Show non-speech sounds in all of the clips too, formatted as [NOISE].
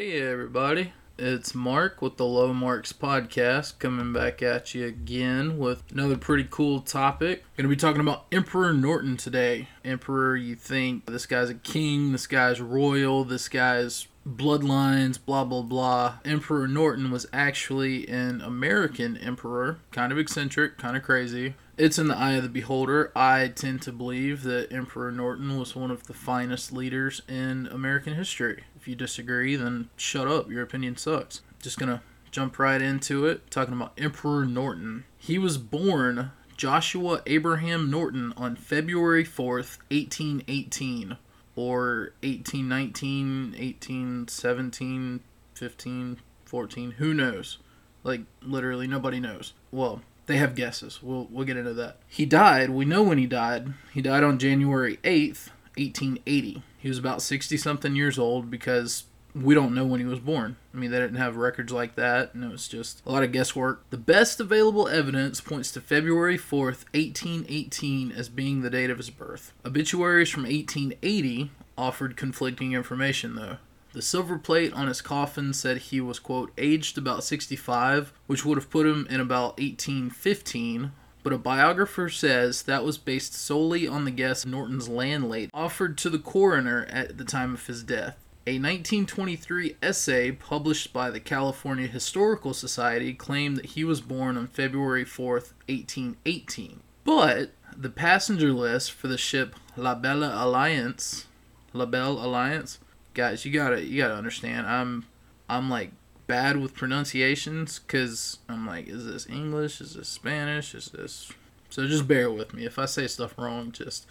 Hey everybody, it's Marc with the Low Marks podcast coming back at you again with another pretty cool topic. Going to be talking about Emperor Norton today. Emperor, you think this guy's a king, this guy's royal, this guy's bloodlines, blah blah blah. Emperor Norton was actually an American emperor, kind of eccentric, kind of crazy. It's in the eye of the beholder. I tend to believe that Emperor Norton was one of the finest leaders in American history. You disagree, then shut up. Your opinion sucks. Just gonna jump right into it, talking about Emperor Norton. He was born Joshua Abraham Norton on February 4th, 1818 or 1819, 1817, 15, 14, who knows? Like literally nobody knows. Well, they have guesses. We'll we'll get into that. He died, we know when he died. He died on January 8th, 1880. He was about 60 something years old because we don't know when he was born. I mean, they didn't have records like that, and it was just a lot of guesswork. The best available evidence points to February 4th, 1818, as being the date of his birth. Obituaries from 1880 offered conflicting information, though. The silver plate on his coffin said he was, quote, aged about 65, which would have put him in about 1815, but a biographer says that was based solely on the guess Norton's landlady offered to the coroner at the time of his death. A 1923 essay published by the California Historical Society claimed that he was born on February 4th, 1818. But the passenger list for the ship La Belle Alliance, La Belle Alliance, guys, you gotta you gotta understand. I'm I'm like bad with pronunciations because I'm like, is this English? Is this Spanish? Is this? So just bear with me if I say stuff wrong. Just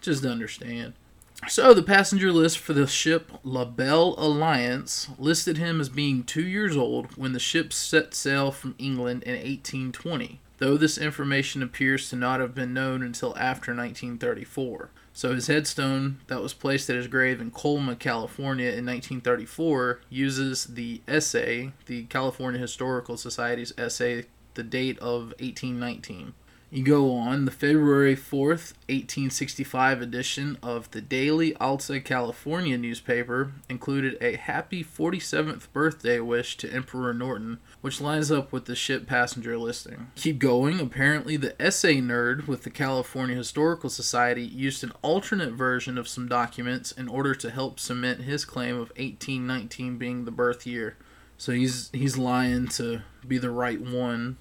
just understand. So, the passenger list for the ship La Belle Alliance listed him as being two years old when the ship set sail from England in 1820, though this information appears to not have been known until after 1934. So, his headstone that was placed at his grave in Colma, California in 1934 uses the essay, the California Historical Society's essay, the date of 1819. You go on, the February 4th, 1865 edition of the Daily Alta California newspaper included a happy 47th birthday wish to Emperor Norton, which lines up with the ship passenger listing. Keep going, apparently, the essay nerd with the California Historical Society used an alternate version of some documents in order to help cement his claim of 1819 being the birth year. So he's he's lying to be the right one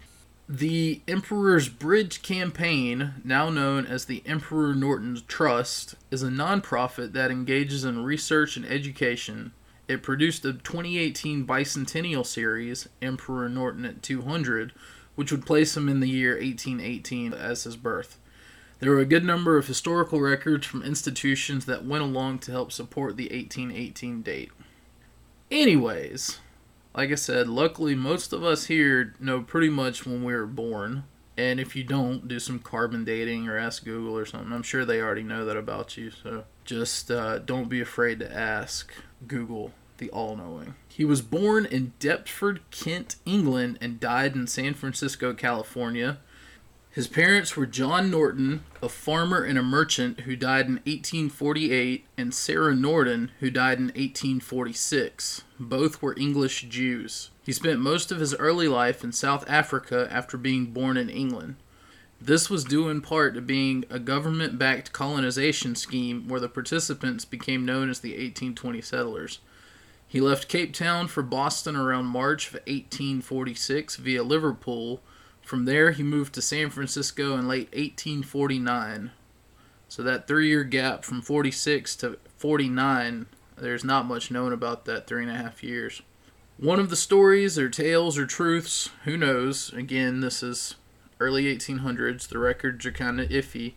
the Emperor's Bridge Campaign, now known as the Emperor Norton Trust, is a nonprofit that engages in research and education. It produced the 2018 bicentennial series, Emperor Norton at 200, which would place him in the year 1818 as his birth. There were a good number of historical records from institutions that went along to help support the 1818 date. Anyways, like I said, luckily most of us here know pretty much when we were born. And if you don't, do some carbon dating or ask Google or something. I'm sure they already know that about you. So just uh, don't be afraid to ask Google, the all knowing. He was born in Deptford, Kent, England, and died in San Francisco, California. His parents were John Norton, a farmer and a merchant who died in 1848, and Sarah Norton, who died in 1846. Both were English Jews. He spent most of his early life in South Africa after being born in England. This was due in part to being a government backed colonization scheme where the participants became known as the 1820 settlers. He left Cape Town for Boston around March of 1846 via Liverpool from there, he moved to San Francisco in late 1849. So that three year gap from 46 to 49, there's not much known about that three and a half years. One of the stories, or tales, or truths, who knows? Again, this is early 1800s. The records are kind of iffy.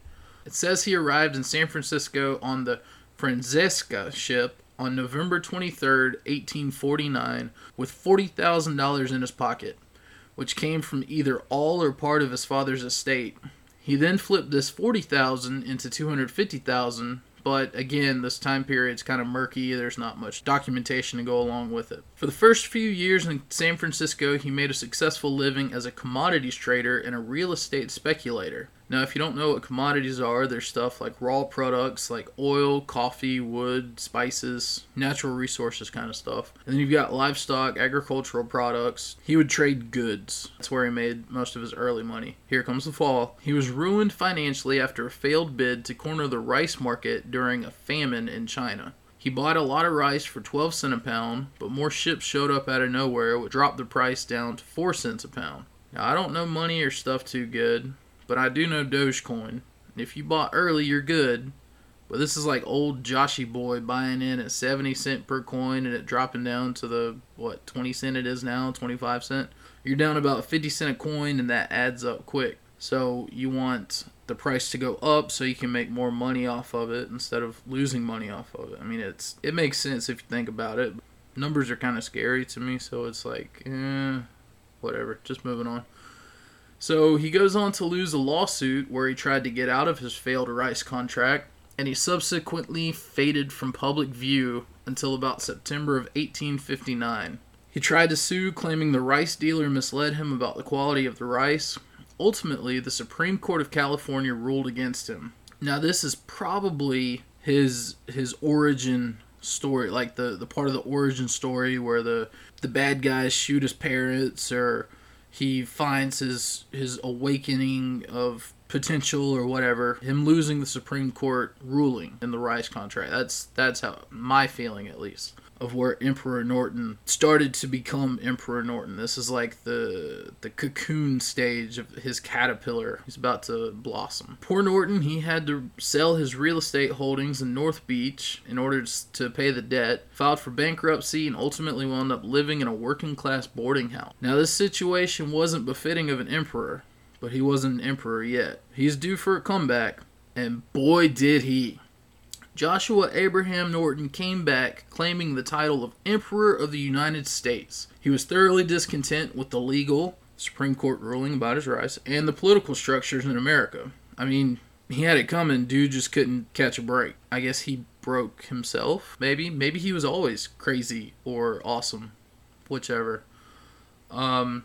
It says he arrived in San Francisco on the Francesca ship on November 23, 1849, with $40,000 in his pocket which came from either all or part of his father's estate. He then flipped this 40,000 into 250,000, but again, this time period's kind of murky. There's not much documentation to go along with it. For the first few years in San Francisco, he made a successful living as a commodities trader and a real estate speculator. Now, if you don't know what commodities are, there's stuff like raw products like oil, coffee, wood, spices, natural resources kind of stuff. And then you've got livestock, agricultural products. He would trade goods. That's where he made most of his early money. Here comes the fall. He was ruined financially after a failed bid to corner the rice market during a famine in China. He bought a lot of rice for 12 cents a pound, but more ships showed up out of nowhere, which dropped the price down to 4 cents a pound. Now, I don't know money or stuff too good, but I do know Dogecoin. If you bought early, you're good. But this is like old Joshy boy buying in at 70 cent per coin and it dropping down to the what 20 cent it is now, 25 cent. You're down about 50 cent a coin and that adds up quick. So you want the price to go up so you can make more money off of it instead of losing money off of it. I mean, it's it makes sense if you think about it. Numbers are kind of scary to me, so it's like, eh, whatever. Just moving on. So he goes on to lose a lawsuit where he tried to get out of his failed rice contract, and he subsequently faded from public view until about September of 1859. He tried to sue, claiming the rice dealer misled him about the quality of the rice. Ultimately, the Supreme Court of California ruled against him. Now, this is probably his his origin story, like the, the part of the origin story where the the bad guys shoot his parents or he finds his his awakening of potential or whatever him losing the supreme court ruling in the rice contract. That's that's how my feeling at least of where Emperor Norton started to become Emperor Norton. This is like the the cocoon stage of his caterpillar. He's about to blossom. Poor Norton, he had to sell his real estate holdings in North Beach in order to pay the debt, filed for bankruptcy, and ultimately wound up living in a working class boarding house. Now, this situation wasn't befitting of an emperor, but he wasn't an emperor yet. He's due for a comeback, and boy did he. Joshua Abraham Norton came back claiming the title of Emperor of the United States. He was thoroughly discontent with the legal Supreme Court ruling about his rights and the political structures in America. I mean, he had it coming, dude just couldn't catch a break. I guess he broke himself, maybe. Maybe he was always crazy or awesome, whichever. Um,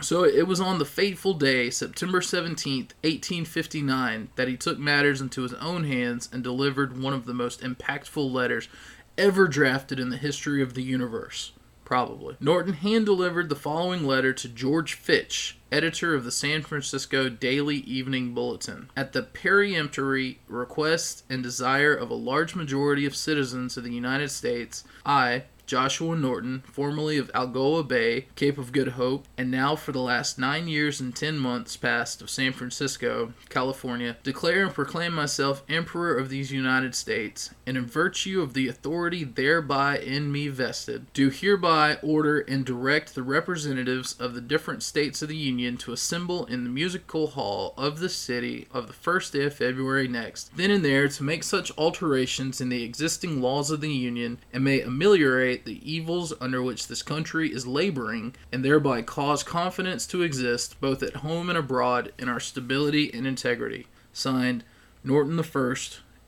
so it was on the fateful day, September 17th, 1859, that he took matters into his own hands and delivered one of the most impactful letters ever drafted in the history of the universe. Probably. Norton hand delivered the following letter to George Fitch, editor of the San Francisco Daily Evening Bulletin. At the peremptory request and desire of a large majority of citizens of the United States, I, Joshua Norton, formerly of Algoa Bay, Cape of Good Hope, and now for the last nine years and ten months past of San Francisco, California, declare and proclaim myself Emperor of these United States, and in virtue of the authority thereby in me vested, do hereby order and direct the representatives of the different states of the Union to assemble in the musical hall of the city of the first day of February next, then and there to make such alterations in the existing laws of the Union, and may ameliorate the evils under which this country is laboring, and thereby cause confidence to exist both at home and abroad in our stability and integrity. Signed, Norton I,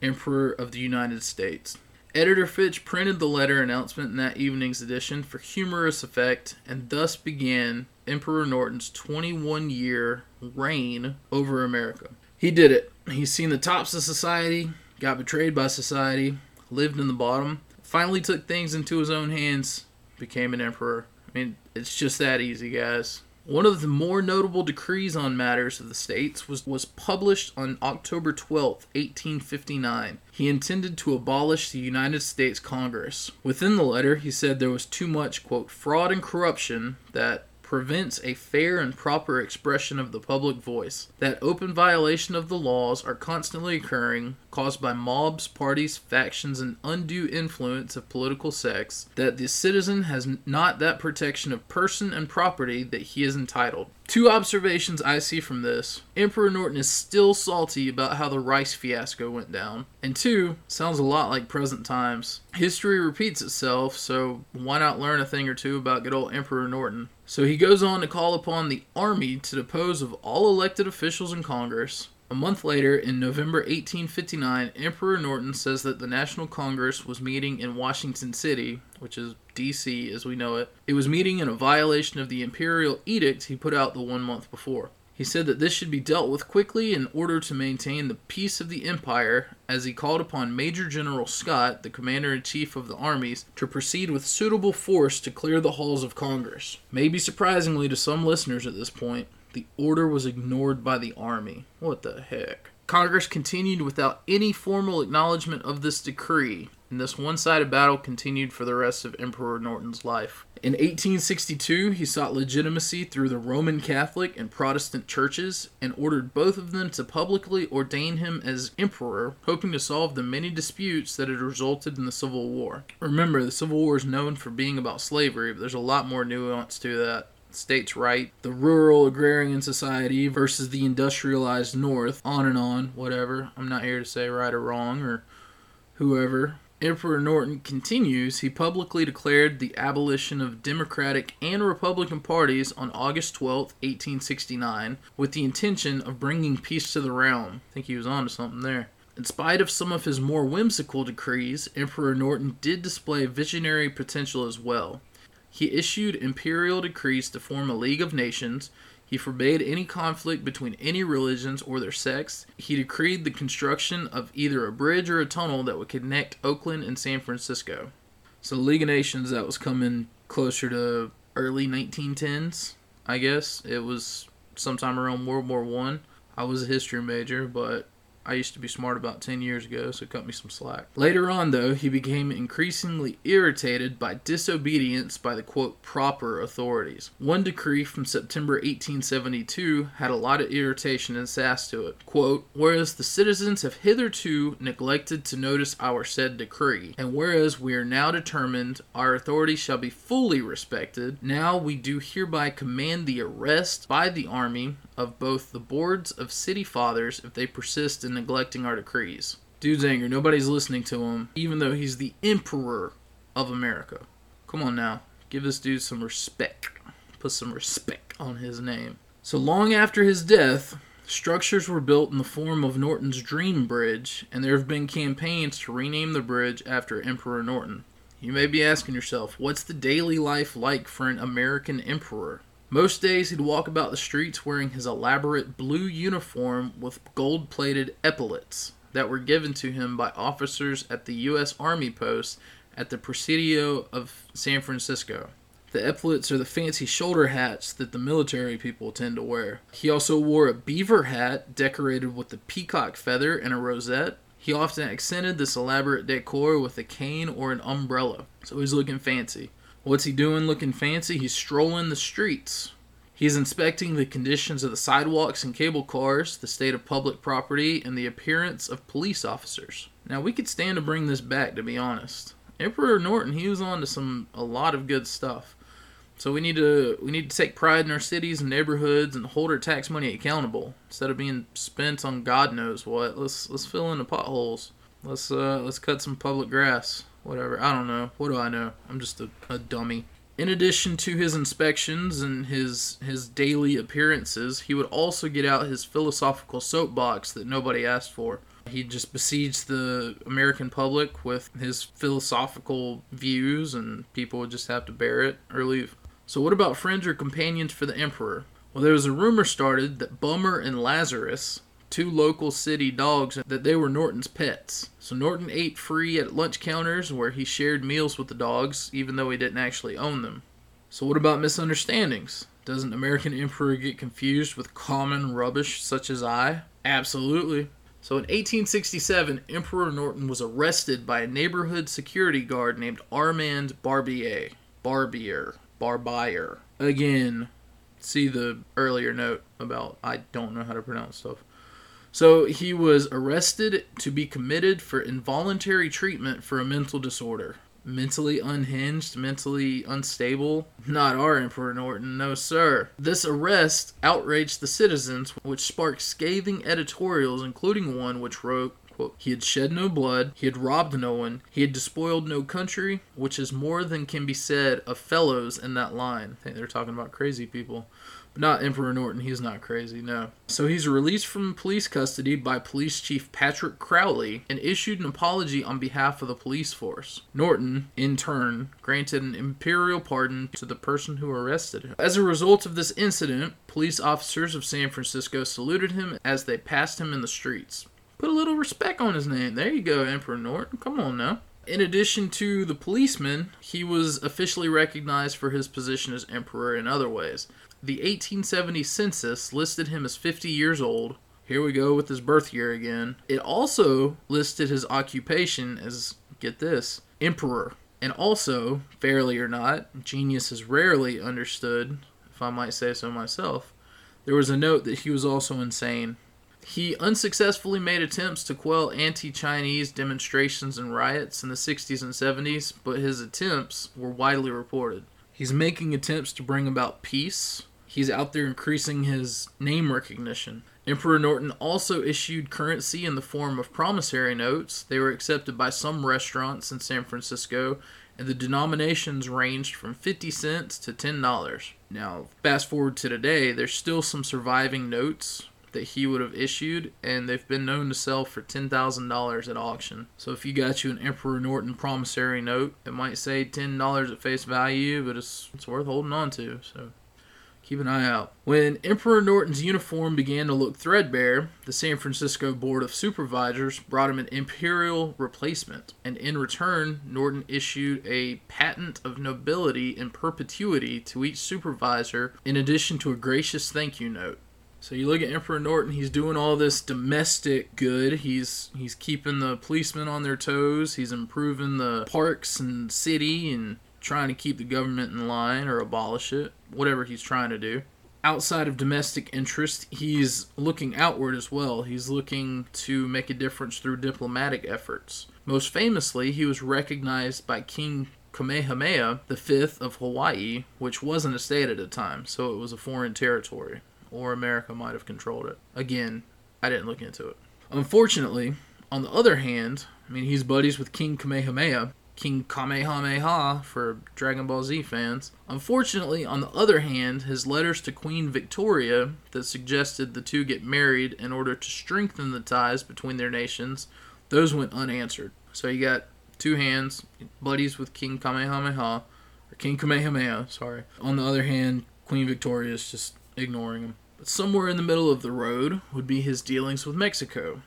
Emperor of the United States. Editor Fitch printed the letter announcement in that evening's edition for humorous effect, and thus began Emperor Norton's 21 year reign over America. He did it. He's seen the tops of society, got betrayed by society, lived in the bottom, finally took things into his own hands, became an emperor. I mean, it's just that easy, guys. One of the more notable decrees on matters of the states was, was published on October 12, 1859. He intended to abolish the United States Congress. Within the letter, he said there was too much, quote, fraud and corruption that prevents a fair and proper expression of the public voice, that open violation of the laws are constantly occurring, caused by mobs, parties, factions, and undue influence of political sects, that the citizen has not that protection of person and property that he is entitled. Two observations I see from this. Emperor Norton is still salty about how the rice fiasco went down. And two, sounds a lot like present times. History repeats itself, so why not learn a thing or two about good old Emperor Norton? So he goes on to call upon the army to depose of all elected officials in Congress. A month later, in November 1859, Emperor Norton says that the National Congress was meeting in Washington City, which is DC as we know it. It was meeting in a violation of the imperial edict he put out the one month before. He said that this should be dealt with quickly in order to maintain the peace of the empire, as he called upon Major General Scott, the commander in chief of the armies, to proceed with suitable force to clear the halls of Congress. Maybe surprisingly to some listeners at this point, the order was ignored by the army. What the heck? Congress continued without any formal acknowledgement of this decree, and this one sided battle continued for the rest of Emperor Norton's life. In 1862, he sought legitimacy through the Roman Catholic and Protestant churches and ordered both of them to publicly ordain him as emperor, hoping to solve the many disputes that had resulted in the Civil War. Remember, the Civil War is known for being about slavery, but there's a lot more nuance to that states' right, the rural agrarian society versus the industrialized North, on and on, whatever. I'm not here to say right or wrong or whoever. Emperor Norton continues, he publicly declared the abolition of Democratic and Republican parties on August 12, 1869, with the intention of bringing peace to the realm. I think he was onto something there. In spite of some of his more whimsical decrees, Emperor Norton did display visionary potential as well. He issued imperial decrees to form a League of Nations. He forbade any conflict between any religions or their sects. He decreed the construction of either a bridge or a tunnel that would connect Oakland and San Francisco. So League of Nations that was coming closer to early 1910s, I guess. It was sometime around World War One. I. I was a history major, but I used to be smart about 10 years ago, so cut me some slack. Later on, though, he became increasingly irritated by disobedience by the quote proper authorities. One decree from September 1872 had a lot of irritation and sass to it. Quote, Whereas the citizens have hitherto neglected to notice our said decree, and whereas we are now determined our authority shall be fully respected, now we do hereby command the arrest by the army of both the boards of city fathers if they persist in neglecting our decrees. Dude's angry. Nobody's listening to him, even though he's the emperor of America. Come on now. Give this dude some respect. Put some respect on his name. So long after his death, structures were built in the form of Norton's Dream Bridge, and there have been campaigns to rename the bridge after Emperor Norton. You may be asking yourself, what's the daily life like for an American emperor? Most days he'd walk about the streets wearing his elaborate blue uniform with gold plated epaulets that were given to him by officers at the U.S. Army post at the Presidio of San Francisco. The epaulets are the fancy shoulder hats that the military people tend to wear. He also wore a beaver hat decorated with a peacock feather and a rosette. He often accented this elaborate decor with a cane or an umbrella, so he's looking fancy. What's he doing looking fancy? He's strolling the streets. He's inspecting the conditions of the sidewalks and cable cars, the state of public property, and the appearance of police officers. Now we could stand to bring this back, to be honest. Emperor Norton, he was on to some a lot of good stuff. So we need to we need to take pride in our cities and neighborhoods and hold our tax money accountable instead of being spent on God knows what. Let's let's fill in the potholes. Let's uh let's cut some public grass whatever. I don't know. What do I know? I'm just a, a dummy. In addition to his inspections and his his daily appearances, he would also get out his philosophical soapbox that nobody asked for. He just besieged the American public with his philosophical views, and people would just have to bear it or leave. So, what about friends or companions for the emperor? Well, there was a rumor started that Bummer and Lazarus, two local city dogs that they were Norton's pets. So Norton ate free at lunch counters where he shared meals with the dogs, even though he didn't actually own them. So, what about misunderstandings? Doesn't American [LAUGHS] Emperor get confused with common rubbish such as I? Absolutely. So in 1867, Emperor Norton was arrested by a neighborhood security guard named Armand Barbier. Barbier. Barbier. Again, see the earlier note about I don't know how to pronounce stuff. So he was arrested to be committed for involuntary treatment for a mental disorder. Mentally unhinged, mentally unstable. Not our Emperor Norton, no sir. This arrest outraged the citizens, which sparked scathing editorials, including one which wrote, Quote, he had shed no blood, he had robbed no one, he had despoiled no country, which is more than can be said of fellows in that line. I think they're talking about crazy people. Not Emperor Norton, he's not crazy, no. So he's released from police custody by Police Chief Patrick Crowley and issued an apology on behalf of the police force. Norton, in turn, granted an imperial pardon to the person who arrested him. As a result of this incident, police officers of San Francisco saluted him as they passed him in the streets. Put a little respect on his name. There you go, Emperor Norton. Come on now. In addition to the policeman, he was officially recognized for his position as emperor in other ways. The 1870 census listed him as 50 years old. Here we go with his birth year again. It also listed his occupation as, get this, emperor. And also, fairly or not, genius is rarely understood, if I might say so myself. There was a note that he was also insane. He unsuccessfully made attempts to quell anti Chinese demonstrations and riots in the 60s and 70s, but his attempts were widely reported. He's making attempts to bring about peace. He's out there increasing his name recognition. Emperor Norton also issued currency in the form of promissory notes. They were accepted by some restaurants in San Francisco, and the denominations ranged from 50 cents to $10. Now, fast forward to today, there's still some surviving notes that he would have issued, and they've been known to sell for $10,000 at auction. So if you got you an Emperor Norton promissory note, it might say $10 at face value, but it's, it's worth holding on to. So keep an eye out. When Emperor Norton's uniform began to look threadbare, the San Francisco Board of Supervisors brought him an imperial replacement, and in return, Norton issued a patent of nobility in perpetuity to each supervisor, in addition to a gracious thank you note. So you look at Emperor Norton, he's doing all this domestic good. He's he's keeping the policemen on their toes. He's improving the parks and city and trying to keep the government in line or abolish it, whatever he's trying to do. Outside of domestic interest, he's looking outward as well. He's looking to make a difference through diplomatic efforts. Most famously, he was recognized by King Kamehameha V of Hawaii, which wasn't a state at the time, so it was a foreign territory or America might have controlled it. Again, I didn't look into it. Unfortunately, on the other hand, I mean, he's buddies with King Kamehameha, King Kamehameha for Dragon Ball Z fans. Unfortunately, on the other hand, his letters to Queen Victoria that suggested the two get married in order to strengthen the ties between their nations, those went unanswered. So you got two hands, buddies with King Kamehameha, or King Kamehameha, sorry. On the other hand, Queen Victoria is just ignoring him. But somewhere in the middle of the road would be his dealings with Mexico.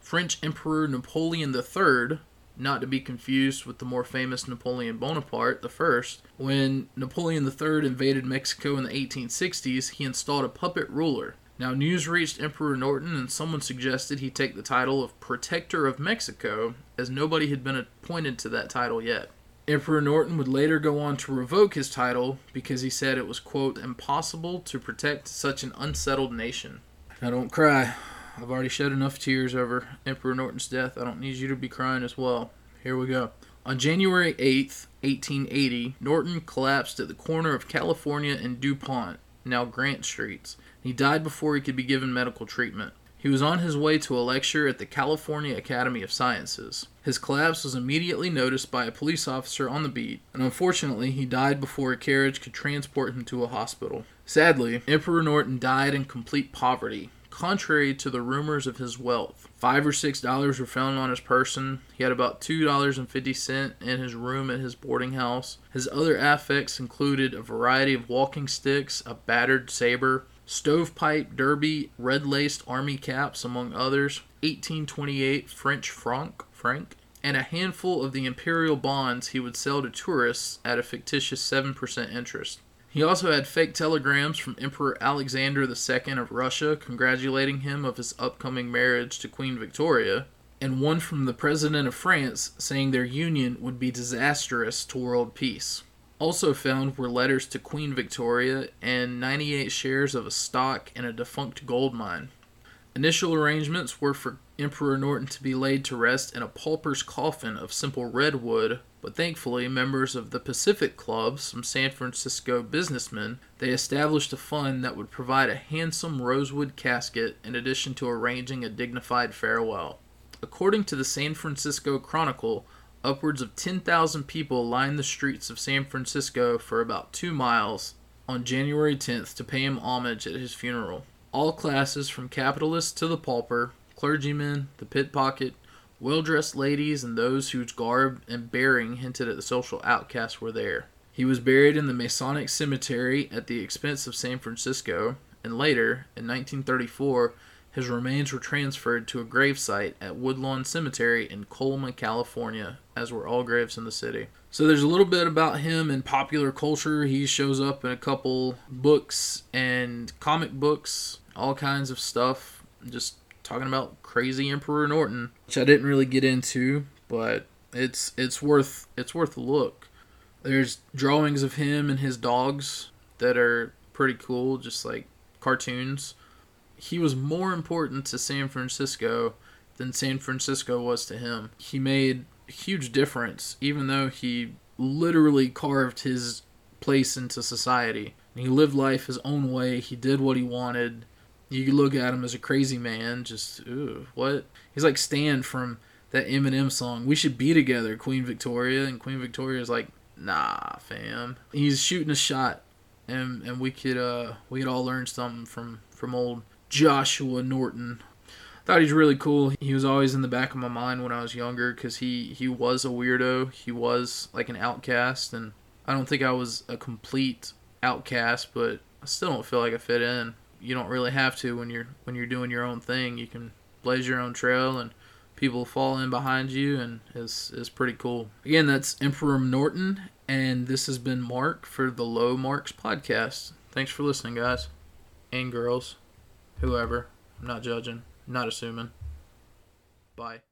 French Emperor Napoleon III, not to be confused with the more famous Napoleon Bonaparte I, when Napoleon III invaded Mexico in the 1860s, he installed a puppet ruler. Now, news reached Emperor Norton, and someone suggested he take the title of Protector of Mexico, as nobody had been appointed to that title yet. Emperor Norton would later go on to revoke his title because he said it was, quote, impossible to protect such an unsettled nation. Now don't cry. I've already shed enough tears over Emperor Norton's death. I don't need you to be crying as well. Here we go. On January 8th, 1880, Norton collapsed at the corner of California and DuPont, now Grant Streets. He died before he could be given medical treatment. He was on his way to a lecture at the California Academy of Sciences. His collapse was immediately noticed by a police officer on the beat, and unfortunately, he died before a carriage could transport him to a hospital. Sadly, Emperor Norton died in complete poverty, contrary to the rumors of his wealth. Five or six dollars were found on his person. He had about two dollars and fifty cents in his room at his boarding house. His other affects included a variety of walking sticks, a battered saber, stovepipe derby, red laced army caps, among others, 1828 French franc, franc, and a handful of the imperial bonds he would sell to tourists at a fictitious 7% interest. He also had fake telegrams from Emperor Alexander II of Russia congratulating him of his upcoming marriage to Queen Victoria, and one from the President of France saying their union would be disastrous to world peace. Also found were letters to Queen Victoria and 98 shares of a stock in a defunct gold mine. Initial arrangements were for Emperor Norton to be laid to rest in a pauper's coffin of simple redwood, but thankfully, members of the Pacific Club, some San Francisco businessmen, they established a fund that would provide a handsome rosewood casket in addition to arranging a dignified farewell. According to the San Francisco Chronicle, Upwards of 10,000 people lined the streets of San Francisco for about two miles, on January 10th to pay him homage at his funeral. All classes, from capitalist to the pauper, clergymen, the pickpocket, well dressed ladies, and those whose garb and bearing hinted at the social outcast, were there. He was buried in the Masonic Cemetery at the expense of San Francisco, and later, in 1934, his remains were transferred to a gravesite at Woodlawn Cemetery in Colma, California, as were all graves in the city. So there's a little bit about him in popular culture. He shows up in a couple books and comic books, all kinds of stuff. Just talking about crazy Emperor Norton, which I didn't really get into, but it's it's worth it's worth a look. There's drawings of him and his dogs that are pretty cool, just like cartoons. He was more important to San Francisco than San Francisco was to him. He made a huge difference, even though he literally carved his place into society. He lived life his own way. He did what he wanted. You could look at him as a crazy man. Just ooh, what? He's like Stan from that Eminem song. We should be together, Queen Victoria. And Queen Victoria's like, nah, fam. He's shooting a shot, and and we could uh we could all learn something from from old Joshua Norton thought he's really cool. He was always in the back of my mind when I was younger because he he was a weirdo. He was like an outcast, and I don't think I was a complete outcast, but I still don't feel like I fit in. You don't really have to when you're when you're doing your own thing. You can blaze your own trail and people fall in behind you and is is pretty cool. Again, that's Emperor Norton and this has been Marc for the Low Marks podcast. Thanks for listening, guys and girls, whoever. I'm not judging. Not assuming. Bye.